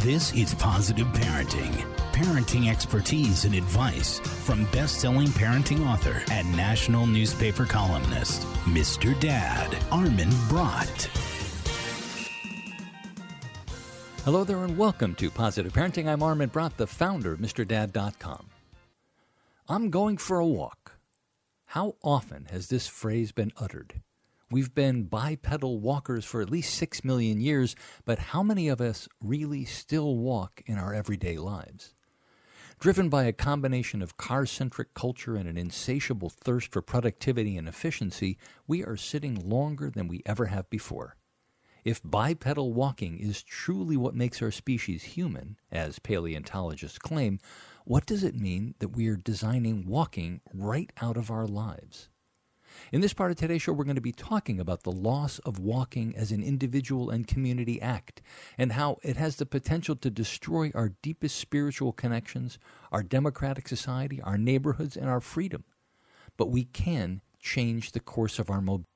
This is Positive Parenting. Parenting expertise and advice from best selling parenting author and national newspaper columnist, Mr. Dad, Armin Brott. Hello there, and welcome to Positive Parenting. I'm Armin Brott, the founder of MrDad.com. I'm going for a walk. How often has this phrase been uttered? We've been bipedal walkers for at least six million years, but how many of us really still walk in our everyday lives? Driven by a combination of car centric culture and an insatiable thirst for productivity and efficiency, we are sitting longer than we ever have before. If bipedal walking is truly what makes our species human, as paleontologists claim, what does it mean that we are designing walking right out of our lives? In this part of today's show, we're going to be talking about the loss of walking as an individual and community act and how it has the potential to destroy our deepest spiritual connections, our democratic society, our neighborhoods, and our freedom. But we can change the course of our mobility.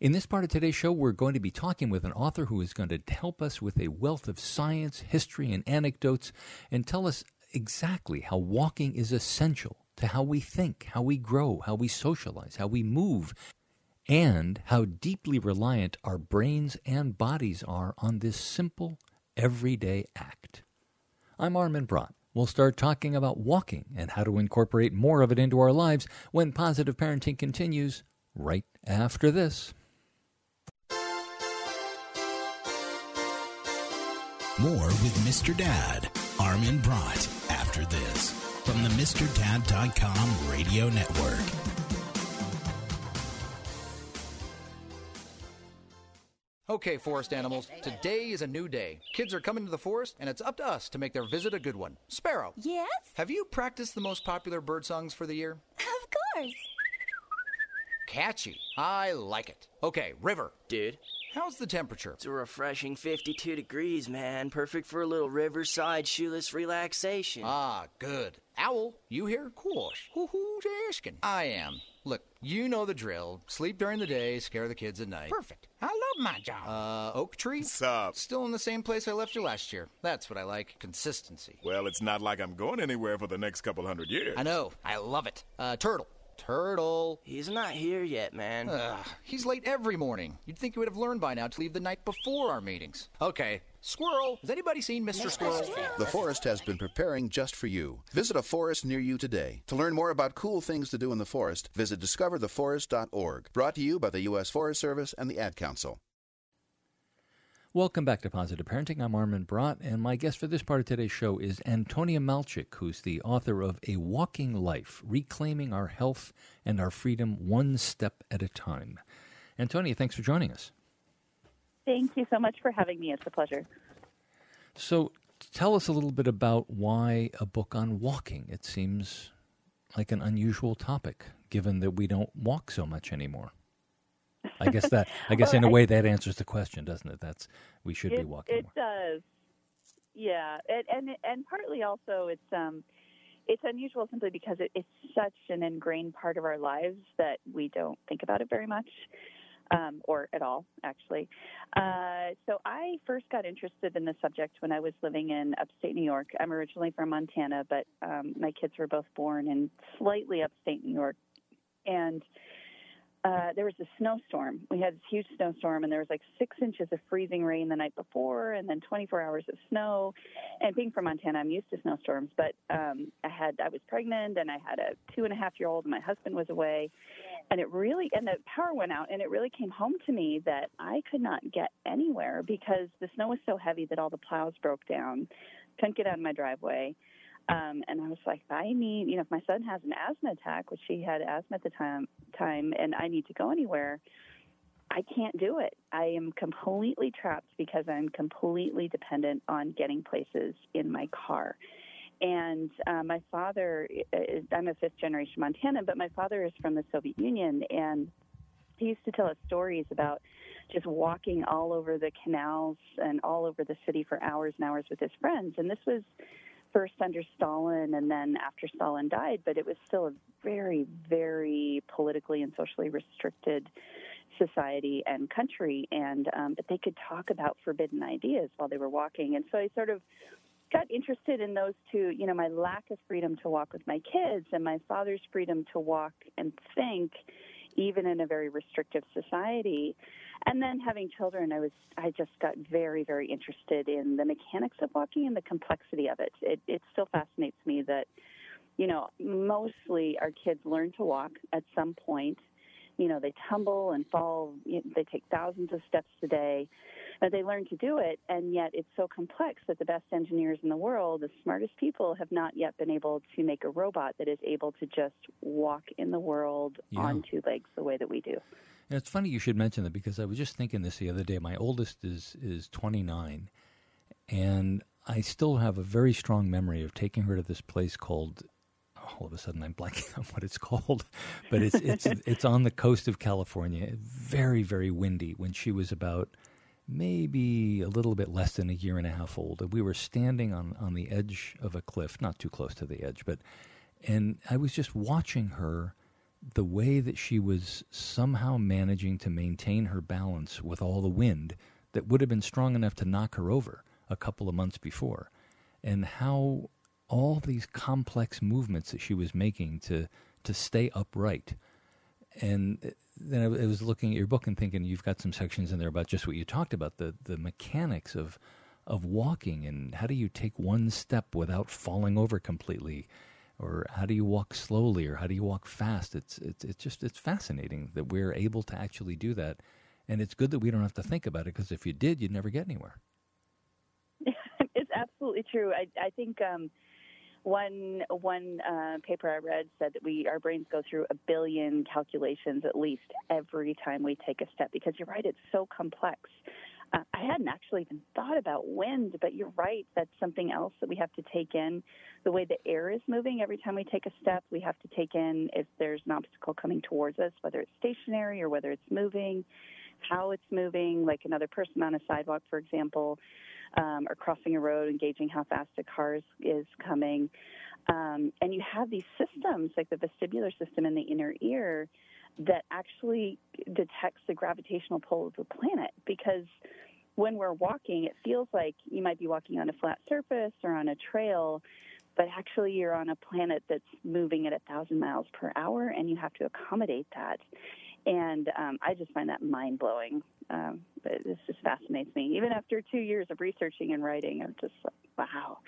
In this part of today's show, we're going to be talking with an author who is going to help us with a wealth of science, history, and anecdotes and tell us exactly how walking is essential to how we think, how we grow, how we socialize, how we move, and how deeply reliant our brains and bodies are on this simple, everyday act. I'm Armin Brott. We'll start talking about walking and how to incorporate more of it into our lives when positive parenting continues right after this. More with Mr. Dad, Armin Brott, after this from the MrDad.com radio network. Okay, forest animals, today is a new day. Kids are coming to the forest, and it's up to us to make their visit a good one. Sparrow. Yes? Have you practiced the most popular bird songs for the year? Of course. Catchy. I like it. Okay, River. Dude. How's the temperature? It's a refreshing 52 degrees, man. Perfect for a little riverside shoeless relaxation. Ah, good. Owl, you here? Course. Who's asking? I am. Look, you know the drill. Sleep during the day, scare the kids at night. Perfect. I love my job. Uh, Oak Tree? Sup? Still in the same place I left you last year. That's what I like. Consistency. Well, it's not like I'm going anywhere for the next couple hundred years. I know. I love it. Uh, Turtle. Turtle. He's not here yet, man. Ugh, he's late every morning. You'd think he would have learned by now to leave the night before our meetings. Okay. Squirrel. Has anybody seen Mr. Squirrel? The forest has been preparing just for you. Visit a forest near you today. To learn more about cool things to do in the forest, visit discovertheforest.org. Brought to you by the U.S. Forest Service and the Ad Council. Welcome back to Positive Parenting. I'm Armin Brott, and my guest for this part of today's show is Antonia Malchik, who's the author of A Walking Life Reclaiming Our Health and Our Freedom One Step at a Time. Antonia, thanks for joining us. Thank you so much for having me. It's a pleasure. So, tell us a little bit about why a book on walking. It seems like an unusual topic, given that we don't walk so much anymore. I guess that I guess well, in a way that answers the question, doesn't it? That's we should it, be walking. It more. does. Yeah, and, and and partly also it's um it's unusual simply because it, it's such an ingrained part of our lives that we don't think about it very much. Um, or at all, actually. Uh, so I first got interested in the subject when I was living in upstate New York. I'm originally from Montana, but um, my kids were both born in slightly upstate New York. And uh, there was a snowstorm. We had this huge snowstorm, and there was like six inches of freezing rain the night before, and then 24 hours of snow. And being from Montana, I'm used to snowstorms, but um, I had I was pregnant, and I had a two and a half year old, and my husband was away, and it really and the power went out, and it really came home to me that I could not get anywhere because the snow was so heavy that all the plows broke down. Couldn't get out of my driveway. Um, and I was like, I need, you know, if my son has an asthma attack, which he had asthma at the time, time, and I need to go anywhere, I can't do it. I am completely trapped because I'm completely dependent on getting places in my car. And uh, my father, is, I'm a fifth generation Montanan, but my father is from the Soviet Union, and he used to tell us stories about just walking all over the canals and all over the city for hours and hours with his friends. And this was first under Stalin and then after Stalin died, but it was still a very, very politically and socially restricted society and country, and um, but they could talk about forbidden ideas while they were walking, and so I sort of got interested in those two. You know, my lack of freedom to walk with my kids, and my father's freedom to walk and think, even in a very restrictive society. And then having children, I was I just got very very interested in the mechanics of walking and the complexity of it. It it still fascinates me that you know mostly our kids learn to walk at some point you know, they tumble and fall. They take thousands of steps a day. But they learn to do it, and yet it's so complex that the best engineers in the world, the smartest people, have not yet been able to make a robot that is able to just walk in the world yeah. on two legs the way that we do. And it's funny you should mention that because I was just thinking this the other day. My oldest is is 29, and I still have a very strong memory of taking her to this place called all of a sudden I'm blanking on what it's called, but it's it's it's on the coast of California. Very very windy when she was about maybe a little bit less than a year and a half old. And we were standing on on the edge of a cliff, not too close to the edge, but and I was just watching her the way that she was somehow managing to maintain her balance with all the wind that would have been strong enough to knock her over a couple of months before and how all these complex movements that she was making to to stay upright. And then I was looking at your book and thinking you've got some sections in there about just what you talked about the the mechanics of of walking and how do you take one step without falling over completely? Or how do you walk slowly or how do you walk fast? It's it's it's just it's fascinating that we're able to actually do that. And it's good that we don't have to think about it because if you did you'd never get anywhere. It's absolutely true. I i think um one one uh, paper I read said that we our brains go through a billion calculations at least every time we take a step because you're right it's so complex. Uh, I hadn't actually even thought about wind, but you're right. That's something else that we have to take in. The way the air is moving every time we take a step, we have to take in if there's an obstacle coming towards us, whether it's stationary or whether it's moving, how it's moving, like another person on a sidewalk, for example um, or crossing a road, engaging how fast a car is, is coming. Um, and you have these systems, like the vestibular system in the inner ear, that actually detects the gravitational pull of the planet because when we're walking, it feels like you might be walking on a flat surface or on a trail, but actually you're on a planet that's moving at a thousand miles per hour, and you have to accommodate that. And um, I just find that mind blowing. Um, this just fascinates me. Even after two years of researching and writing, I'm just like, wow,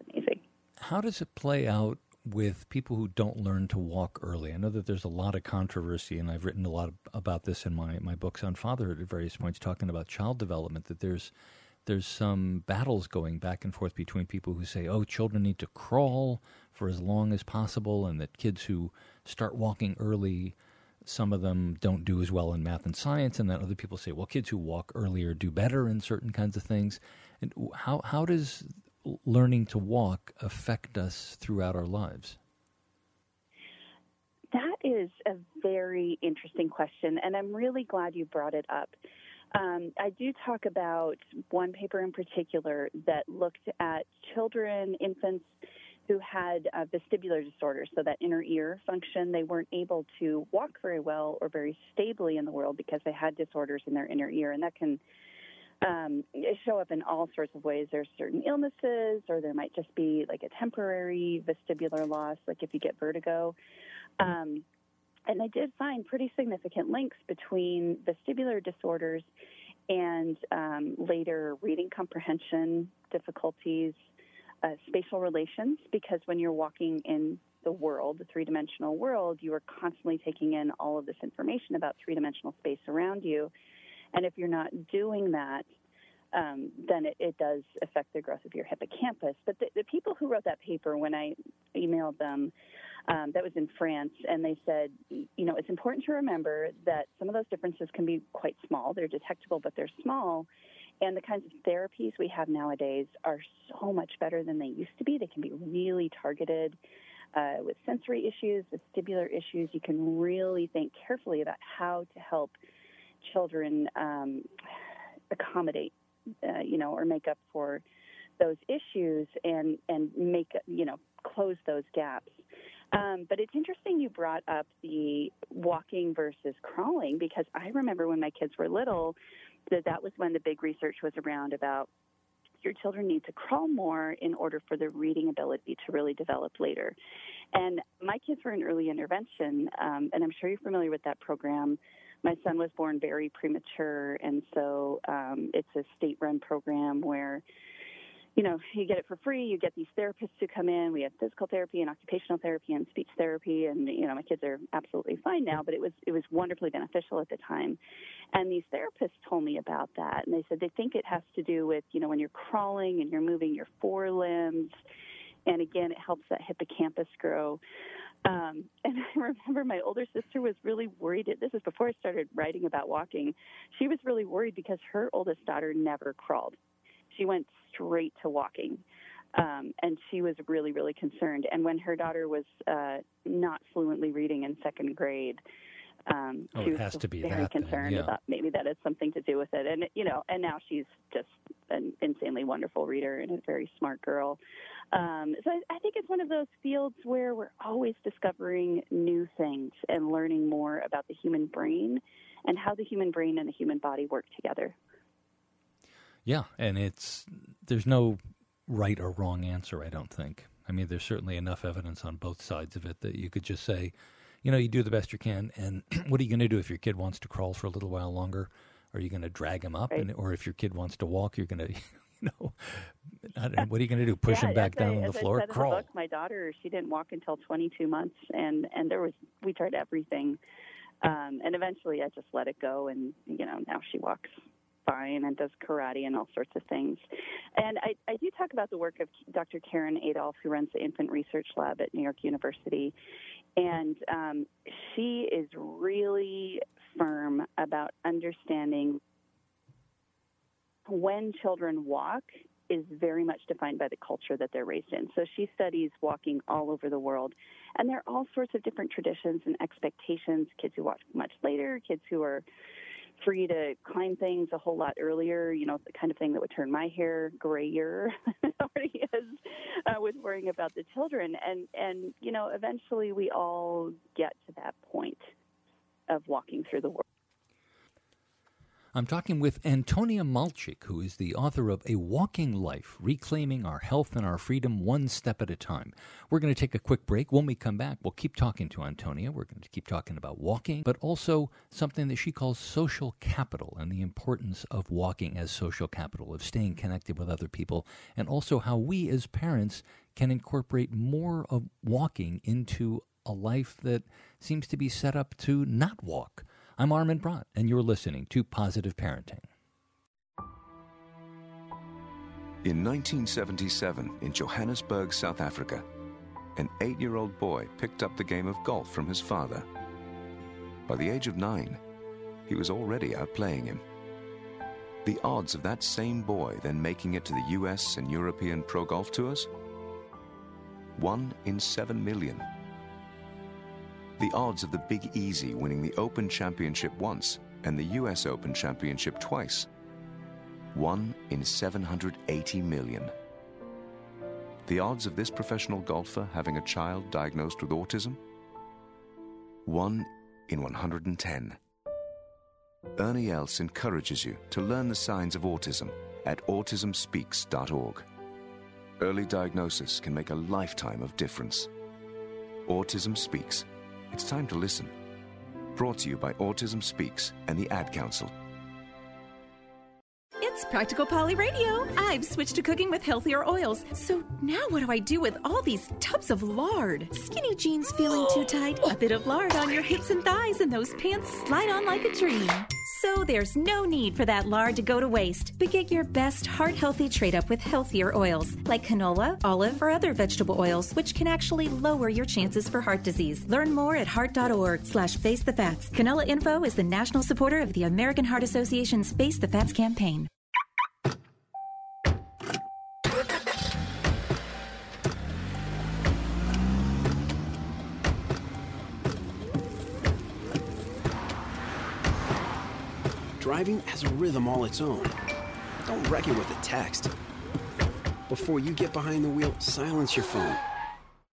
it's amazing. How does it play out with people who don't learn to walk early? I know that there's a lot of controversy, and I've written a lot about this in my, my books on fatherhood at various points, talking about child development. That there's there's some battles going back and forth between people who say, "Oh, children need to crawl for as long as possible," and that kids who start walking early some of them don't do as well in math and science, and then other people say, well, kids who walk earlier do better in certain kinds of things. And how how does learning to walk affect us throughout our lives? That is a very interesting question, and I'm really glad you brought it up. Um, I do talk about one paper in particular that looked at children, infants who had uh, vestibular disorders, so that inner ear function. They weren't able to walk very well or very stably in the world because they had disorders in their inner ear, and that can um, show up in all sorts of ways. There's certain illnesses, or there might just be like a temporary vestibular loss, like if you get vertigo. Um, and I did find pretty significant links between vestibular disorders and um, later reading comprehension difficulties, uh, spatial relations because when you're walking in the world, the three dimensional world, you are constantly taking in all of this information about three dimensional space around you. And if you're not doing that, um, then it, it, does affect the growth of your hippocampus. But the, the, people who wrote that paper, when I emailed them, um, that was in France, and they said, you know, it's important to remember that some of those differences can be quite small. They're detectable, but they're small. And the kinds of therapies we have nowadays are so much better than they used to be. They can be really targeted uh, with sensory issues, vestibular issues. You can really think carefully about how to help children um, accommodate, uh, you know, or make up for those issues and and make you know close those gaps. Um, but it's interesting you brought up the walking versus crawling because I remember when my kids were little that that was when the big research was around about your children need to crawl more in order for their reading ability to really develop later. And my kids were in early intervention, um, and I'm sure you're familiar with that program. My son was born very premature, and so um, it's a state run program where you know, you get it for free. You get these therapists who come in. We have physical therapy and occupational therapy and speech therapy, and you know, my kids are absolutely fine now. But it was it was wonderfully beneficial at the time. And these therapists told me about that, and they said they think it has to do with you know when you're crawling and you're moving your forelimbs, and again, it helps that hippocampus grow. Um, and I remember my older sister was really worried. This is before I started writing about walking. She was really worried because her oldest daughter never crawled. She went straight to walking. Um, and she was really, really concerned. And when her daughter was uh, not fluently reading in second grade, um, oh, she was has to be very concerned yeah. about maybe that had something to do with it. And you know, and now she's just an insanely wonderful reader and a very smart girl. Um, so I, I think it's one of those fields where we're always discovering new things and learning more about the human brain and how the human brain and the human body work together. Yeah, and it's there's no right or wrong answer. I don't think. I mean, there's certainly enough evidence on both sides of it that you could just say, you know, you do the best you can, and what are you going to do if your kid wants to crawl for a little while longer? Are you going to drag him up, Right. and, or if your kid wants to walk, you're going to, you know, what are you going to do? Push yeah, him back as I- down on the floor? Crawl. The book, my daughter, she didn't walk until 22 months, and and there was we tried everything, um, and eventually I just let it go, and you know now she walks fine and does karate and all sorts of things. And I, I do talk about the work of Dr. Karen Adolph, who runs the Infant Research Lab at New York University, and um, she is really firm about understanding when children walk is very much defined by the culture that they're raised in. So she studies walking all over the world. And there are all sorts of different traditions and expectations kids who walk much later, kids who are free to climb things a whole lot earlier, you know, the kind of thing that would turn my hair grayer already is uh, with worrying about the children. And, and, you know, eventually we all get to that point of walking through the world. I'm talking with Antonia Malchik, who is the author of A Walking Life Reclaiming Our Health and Our Freedom One Step at a Time. We're going to take a quick break. When we come back, we'll keep talking to Antonia. We're going to keep talking about walking, but also something that she calls social capital and the importance of walking as social capital, of staying connected with other people, and also how we as parents can incorporate more of walking into a life that seems to be set up to not walk. I'm Armin Brott, and you're listening to Positive Parenting. In 1977, in Johannesburg, South Africa, an eight year old boy picked up the game of golf from his father. By the age of nine, he was already outplaying him. The odds of that same boy then making it to the US and European Pro Golf Tours? One in seven million. The odds of the Big Easy winning the Open Championship once and the US Open Championship twice? 1 in 780 million. The odds of this professional golfer having a child diagnosed with autism? 1 in 110. Ernie Els encourages you to learn the signs of autism at autismspeaks.org. Early diagnosis can make a lifetime of difference. Autism Speaks. It's time to listen. Brought to you by Autism Speaks and the Ad Council. It's Practical Polly Radio. I've switched to cooking with healthier oils. So now what do I do with all these tubs of lard? Skinny jeans feeling too tight? A bit of lard on your hips and thighs, and those pants slide on like a dream. So there's no need for that lard to go to waste. But get your best heart healthy trade up with healthier oils like canola, olive, or other vegetable oils, which can actually lower your chances for heart disease. Learn more at heart.org slash face the fats. Canola Info is the national supporter of the American Heart Association's Face the Fats campaign. Driving has a rhythm all its own. Don't wreck it with a text. Before you get behind the wheel, silence your phone.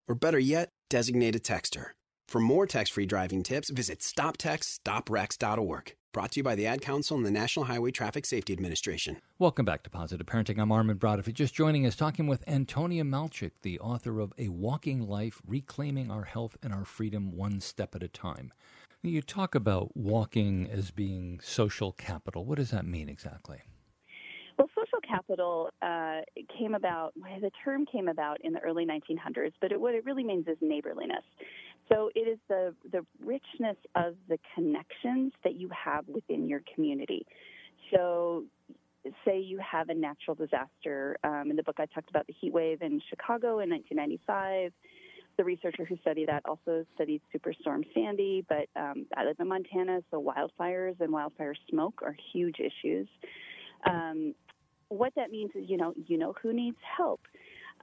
Or better yet, designate a texter. For more text-free driving tips, visit stoptextsstopwrecks.org. Brought to you by the Ad Council and the National Highway Traffic Safety Administration. Welcome back to Positive Parenting. I'm Armin Brott. If you're just joining us, talking with Antonia Malchik, the author of A Walking Life Reclaiming Our Health and Our Freedom One Step at a Time. You talk about walking as being social capital. What does that mean exactly? Well, social capital uh, came about, the term came about in the early 1900s, but it, what it really means is neighborliness. So it is the, the richness of the connections that you have within your community. So, say you have a natural disaster. Um, in the book, I talked about the heat wave in Chicago in 1995. The researcher who studied that also studied Superstorm Sandy, but um, I live in Montana, so wildfires and wildfire smoke are huge issues. Um, what that means is, you know, you know who needs help.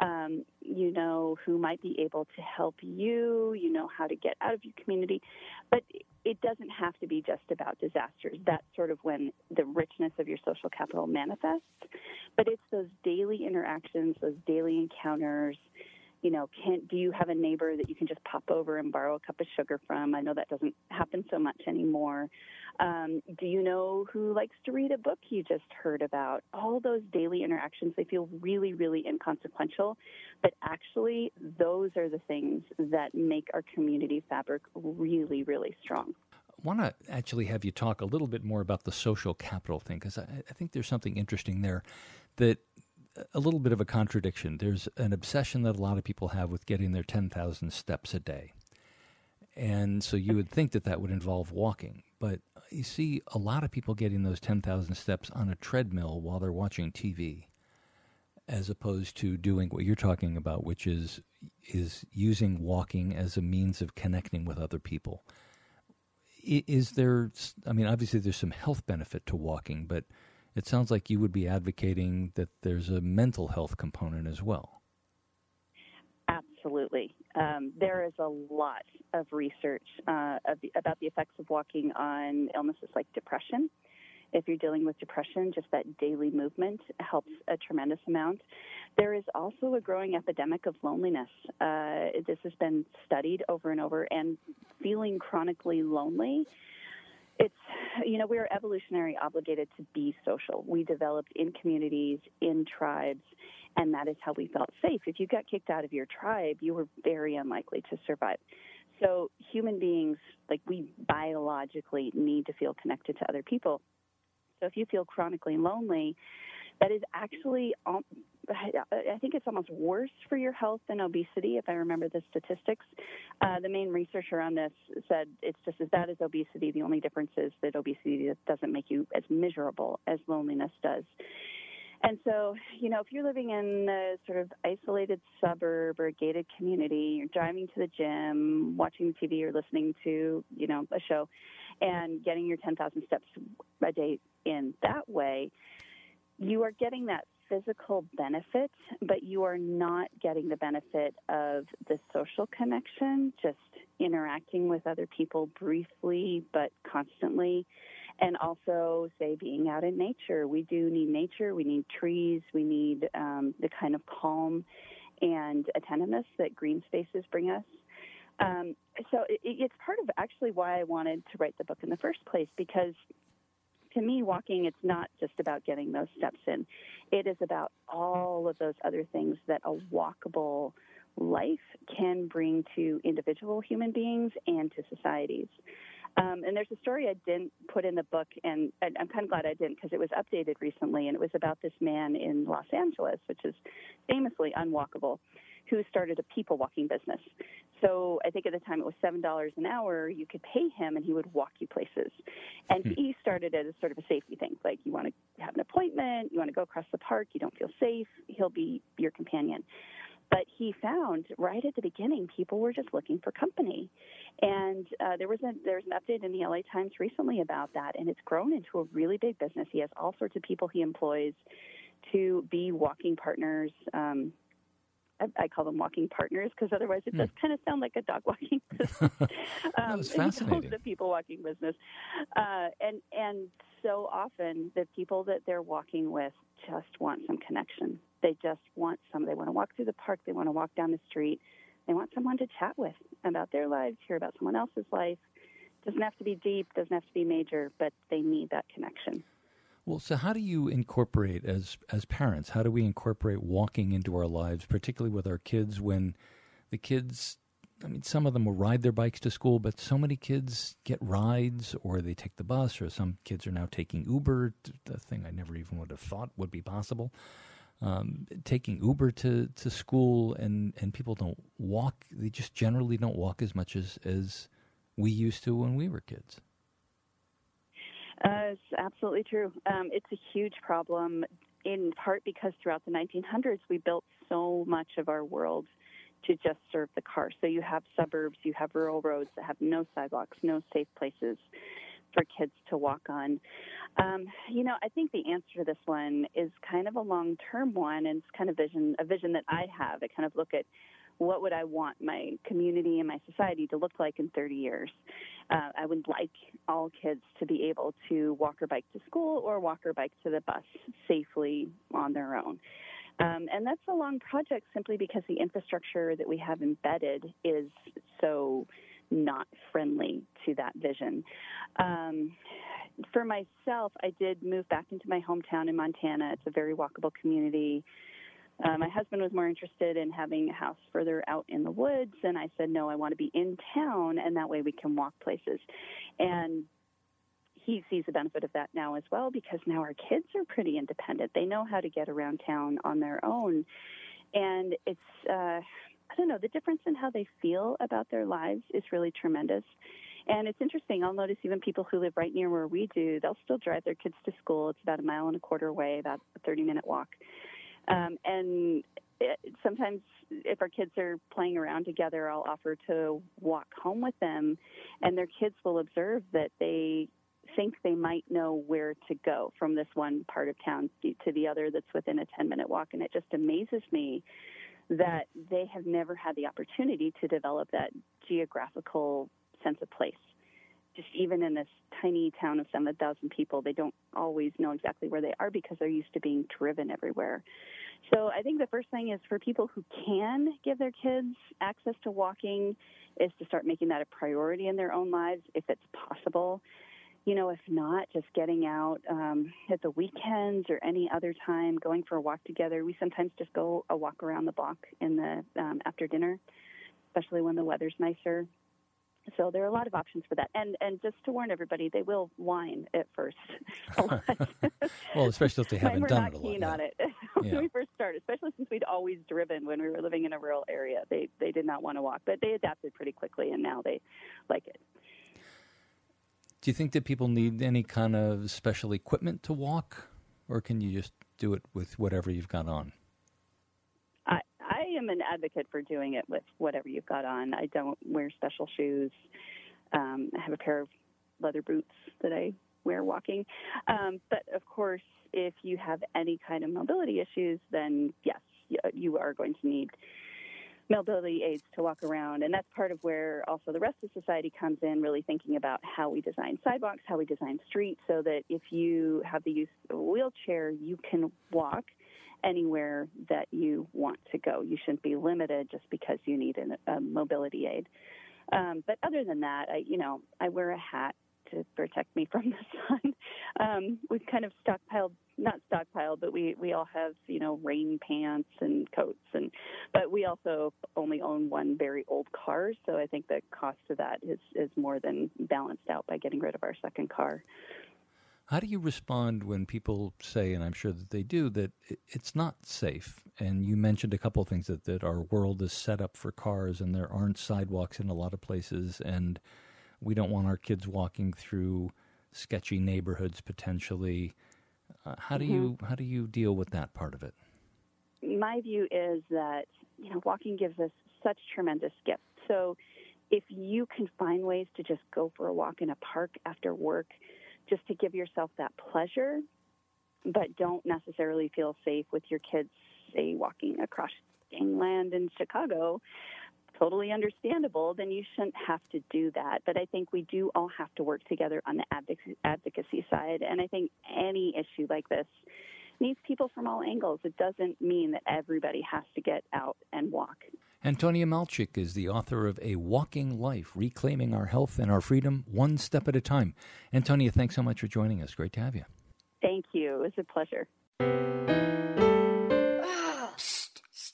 Um, you know who might be able to help you. You know how to get out of your community, but it doesn't have to be just about disasters. That's sort of when the richness of your social capital manifests. But it's those daily interactions, those daily encounters, you know, can do you have a neighbor that you can just pop over and borrow a cup of sugar from? I know that doesn't happen so much anymore. Um, do you know who likes to read a book you just heard about? All those daily interactions, they feel really, really inconsequential, but actually, those are the things that make our community fabric really, really strong. I want to actually have you talk a little bit more about the social capital thing because I, I think there's something interesting there that a little bit of a contradiction. There's an obsession that a lot of people have with getting their 10,000 steps a day. And so you would think that that would involve walking. But you see a lot of people getting those 10,000 steps on a treadmill while they're watching TV as opposed to doing what you're talking about which is is using walking as a means of connecting with other people. Is there I mean obviously there's some health benefit to walking but it sounds like you would be advocating that there's a mental health component as well. Absolutely. Um, there is a lot of research uh, of the, about the effects of walking on illnesses like depression. If you're dealing with depression, just that daily movement helps a tremendous amount. There is also a growing epidemic of loneliness. Uh, this has been studied over and over, and feeling chronically lonely it's you know we're evolutionary obligated to be social. We developed in communities in tribes and that is how we felt safe. If you got kicked out of your tribe you were very unlikely to survive. So human beings like we biologically need to feel connected to other people. So if you feel chronically lonely that is actually um, I think it's almost worse for your health than obesity, if I remember the statistics. Uh, the main researcher on this said it's just as bad as obesity. The only difference is that obesity doesn't make you as miserable as loneliness does. And so, you know, if you're living in a sort of isolated suburb or gated community, you're driving to the gym, watching TV or listening to, you know, a show and getting your 10,000 steps a day in that way, you are getting that physical benefit, but you are not getting the benefit of the social connection, just interacting with other people briefly but constantly. And also, say, being out in nature. We do need nature, we need trees, we need um, the kind of calm and attentiveness that green spaces bring us. Um, so it, it's part of actually why I wanted to write the book in the first place because to me, walking, it's not just about getting those steps in. It is about all of those other things that a walkable life can bring to individual human beings and to societies. Um, and there's a story I didn't put in the book, and I'm kind of glad I didn't because it was updated recently, and it was about this man in Los Angeles, which is famously unwalkable who started a people walking business. So I think at the time it was seven dollars an hour. You could pay him, and he would walk you places. And hmm. he started it as sort of a safety thing, like you want to have an appointment, you want to go across the park, you don't feel safe, he'll be your companion. But he found right at the beginning, people were just looking for company, and uh, there was a there's an update in the LA Times recently about that, and it's grown into a really big business. He has all sorts of people he employs to be walking partners. Um, I, call them walking partners because otherwise it does hmm. kind of sound like a dog walking business. um, was fascinating. The people walking business, uh, and and so often the people that they're walking with just want some connection. They just want some. They want to walk through the park. They want to walk down the street. They want someone to chat with about their lives, hear about someone else's life. Doesn't have to be deep, doesn't have to be major, but they need that connection. Well, so how do you incorporate as as parents? How do we incorporate walking into our lives, particularly with our kids when the kids I mean, some of them will ride their bikes to school, but so many kids get rides or they take the bus, or some kids are now taking Uber, the thing I never even would have thought would be possible. Um, taking Uber to, to school, and, and people don't walk. They just generally don't walk as much as, as we used to when we were kids. Uh, it's absolutely true. Um, it's a huge problem, in part because throughout the 1900s we built so much of our world to just serve the car. So you have suburbs, you have rural roads that have no sidewalks, no safe places for kids to walk on. Um, you know, I think the answer to this one is kind of a long-term one, and it's kind of vision a vision that I have. I kind of look at what would I want my community and my society to look like in 30 years? Uh, I would like all kids to be able to walk or bike to school or walk or bike to the bus safely on their own. Um, and that's a long project simply because the infrastructure that we have embedded is so not friendly to that vision. Um, for myself, I did move back into my hometown in Montana. It's a very walkable community. Uh, my husband was more interested in having a house further out in the woods, and I said, no, I want to be in town, and that way we can walk places. And he sees the benefit of that now as well because now our kids are pretty independent. They know how to get around town on their own. And it's, uh, I don't know, the difference in how they feel about their lives is really tremendous. And it's interesting. I'll notice even people who live right near where we do, they'll still drive their kids to school. It's about a mile and a quarter away, about a 30 minute walk. Um, and it, sometimes if our kids are playing around together, I'll offer to walk home with them, and their kids will observe that they think they might know where to go from this one part of town to the other that's within a 10 minute walk. And it just amazes me that they have never had the opportunity to develop that geographical sense of place. Just even in this tiny town of 7,000 people, they don't always know exactly where they are because they're used to being driven everywhere. So I think the first thing is for people who can give their kids access to walking is to start making that a priority in their own lives if it's possible you know, if not, just getting out um, at the weekends or any other time, going for a walk together. We sometimes just go a walk around the block in the um, after dinner, especially when the weather's nicer. So there are a lot of options for that, and and just to warn everybody, they will whine at first. well, especially if they haven't Mine done not it a lot. keen on it when Yeah. we first started, especially since we'd always driven when we were living in a rural area. They they did not want to walk, but they adapted pretty quickly, and now they like it. Do you think that people need any kind of special equipment to walk, or can you just do it with whatever you've got on? Am an advocate for doing it with whatever you've got on. I don't wear special shoes. Um, I have a pair of leather boots that I wear walking. Um, but of course, if you have any kind of mobility issues, then yes, you are going to need mobility aids to walk around. And that's part of where also the rest of society comes in, really thinking about how we design sidewalks, how we design streets, so that if you have the use of a wheelchair, you can walk anywhere that you want to go. You shouldn't be limited just because you need an, a mobility aid. Um, but other than that, I, you know, I wear a hat to protect me from the sun. Um, we've kind of stockpiled, not stockpiled, but we we all have you know rain pants and coats, and but we also only own one very old car, so I think the cost of that is is more than balanced out by getting rid of our second car. How do you respond when people say, and I'm sure that they do, that it's not safe? And you mentioned a couple of things that, that our world is set up for cars and there aren't sidewalks in a lot of places, and we don't want our kids walking through sketchy neighborhoods potentially. Uh, how do you how do you deal with that part of it? my view is that you know walking gives us such tremendous gifts. So if you can find ways to just go for a walk in a park after work, just to give yourself that pleasure, but don't necessarily feel safe with your kids, say walking across gangland in Chicago, totally understandable, then you shouldn't have to do that. But I think we do all have to work together on the advocacy side. And I think any issue like this needs people from all angles. It doesn't mean that everybody has to get out and walk. Antonia Malchik is the author of A Walking Life Reclaiming Our Health and Our Freedom One Step at a Time. Antonia, thanks so much for joining us. Great to have you. Thank you. It was a pleasure.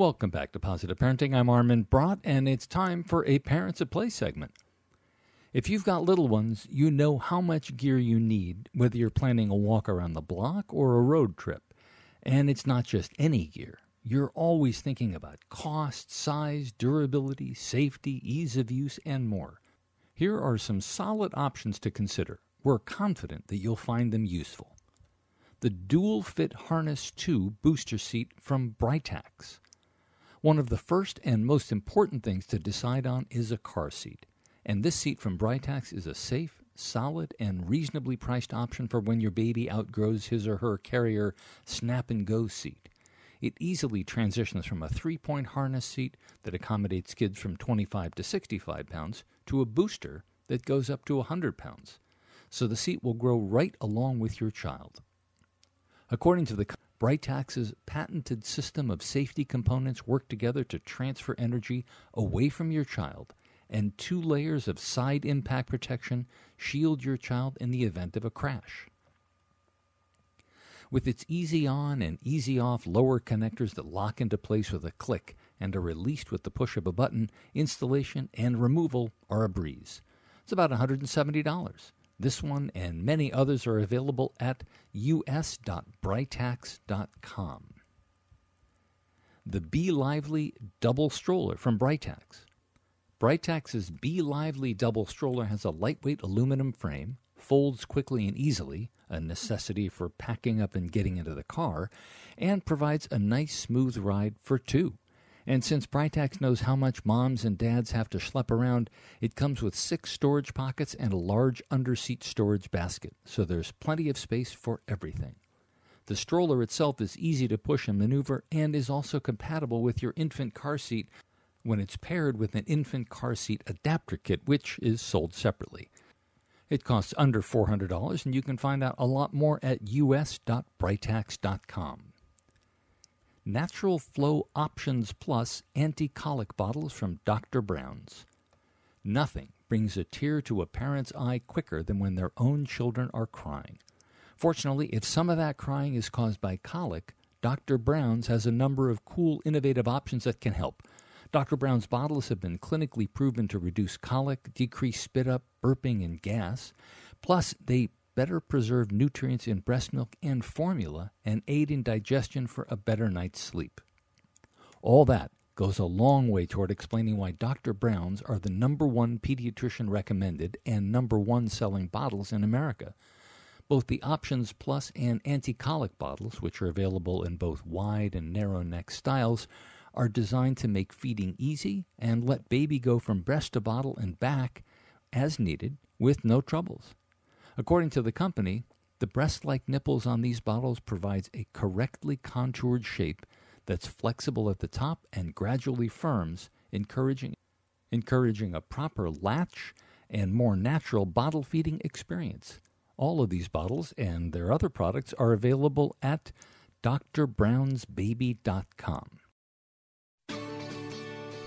Welcome back to Positive Parenting. I'm Armin Brott, and it's time for a Parents at Play segment. If you've got little ones, you know how much gear you need, whether you're planning a walk around the block or a road trip. And it's not just any gear. You're always thinking about cost, size, durability, safety, ease of use, and more. Here are some solid options to consider. We're confident that you'll find them useful. The Dual Fit Harness 2 booster seat from Britax. One of the first and most important things to decide on is a car seat. And this seat from Britax is a safe, solid, and reasonably priced option for when your baby outgrows his or her carrier snap and go seat. It easily transitions from a three point harness seat that accommodates kids from 25 to 65 pounds to a booster that goes up to 100 pounds. So the seat will grow right along with your child. According to the Britax's patented system of safety components work together to transfer energy away from your child, and two layers of side impact protection shield your child in the event of a crash. With its easy on and easy off lower connectors that lock into place with a click and are released with the push of a button, installation and removal are a breeze. It's about $170. This one and many others are available at us.britax.com. The B-Lively Double Stroller from Britax. Britax's B-Lively Double Stroller has a lightweight aluminum frame, folds quickly and easily, a necessity for packing up and getting into the car, and provides a nice smooth ride for two. And since Britax knows how much moms and dads have to schlep around, it comes with six storage pockets and a large underseat storage basket, so there's plenty of space for everything. The stroller itself is easy to push and maneuver and is also compatible with your infant car seat when it's paired with an infant car seat adapter kit, which is sold separately. It costs under $400, and you can find out a lot more at us.britax.com. Natural Flow Options Plus anti colic bottles from Dr. Brown's. Nothing brings a tear to a parent's eye quicker than when their own children are crying. Fortunately, if some of that crying is caused by colic, Dr. Brown's has a number of cool, innovative options that can help. Dr. Brown's bottles have been clinically proven to reduce colic, decrease spit up, burping, and gas. Plus, they better preserve nutrients in breast milk and formula and aid in digestion for a better night's sleep. All that goes a long way toward explaining why Dr. Brown's are the number one pediatrician recommended and number one selling bottles in America. Both the Options Plus and Anti Colic bottles, which are available in both wide and narrow neck styles, are designed to make feeding easy and let baby go from breast to bottle and back as needed with no troubles. According to the company, the breast-like nipples on these bottles provides a correctly contoured shape that's flexible at the top and gradually firms, encouraging encouraging a proper latch and more natural bottle feeding experience. All of these bottles and their other products are available at drbrownsbaby.com.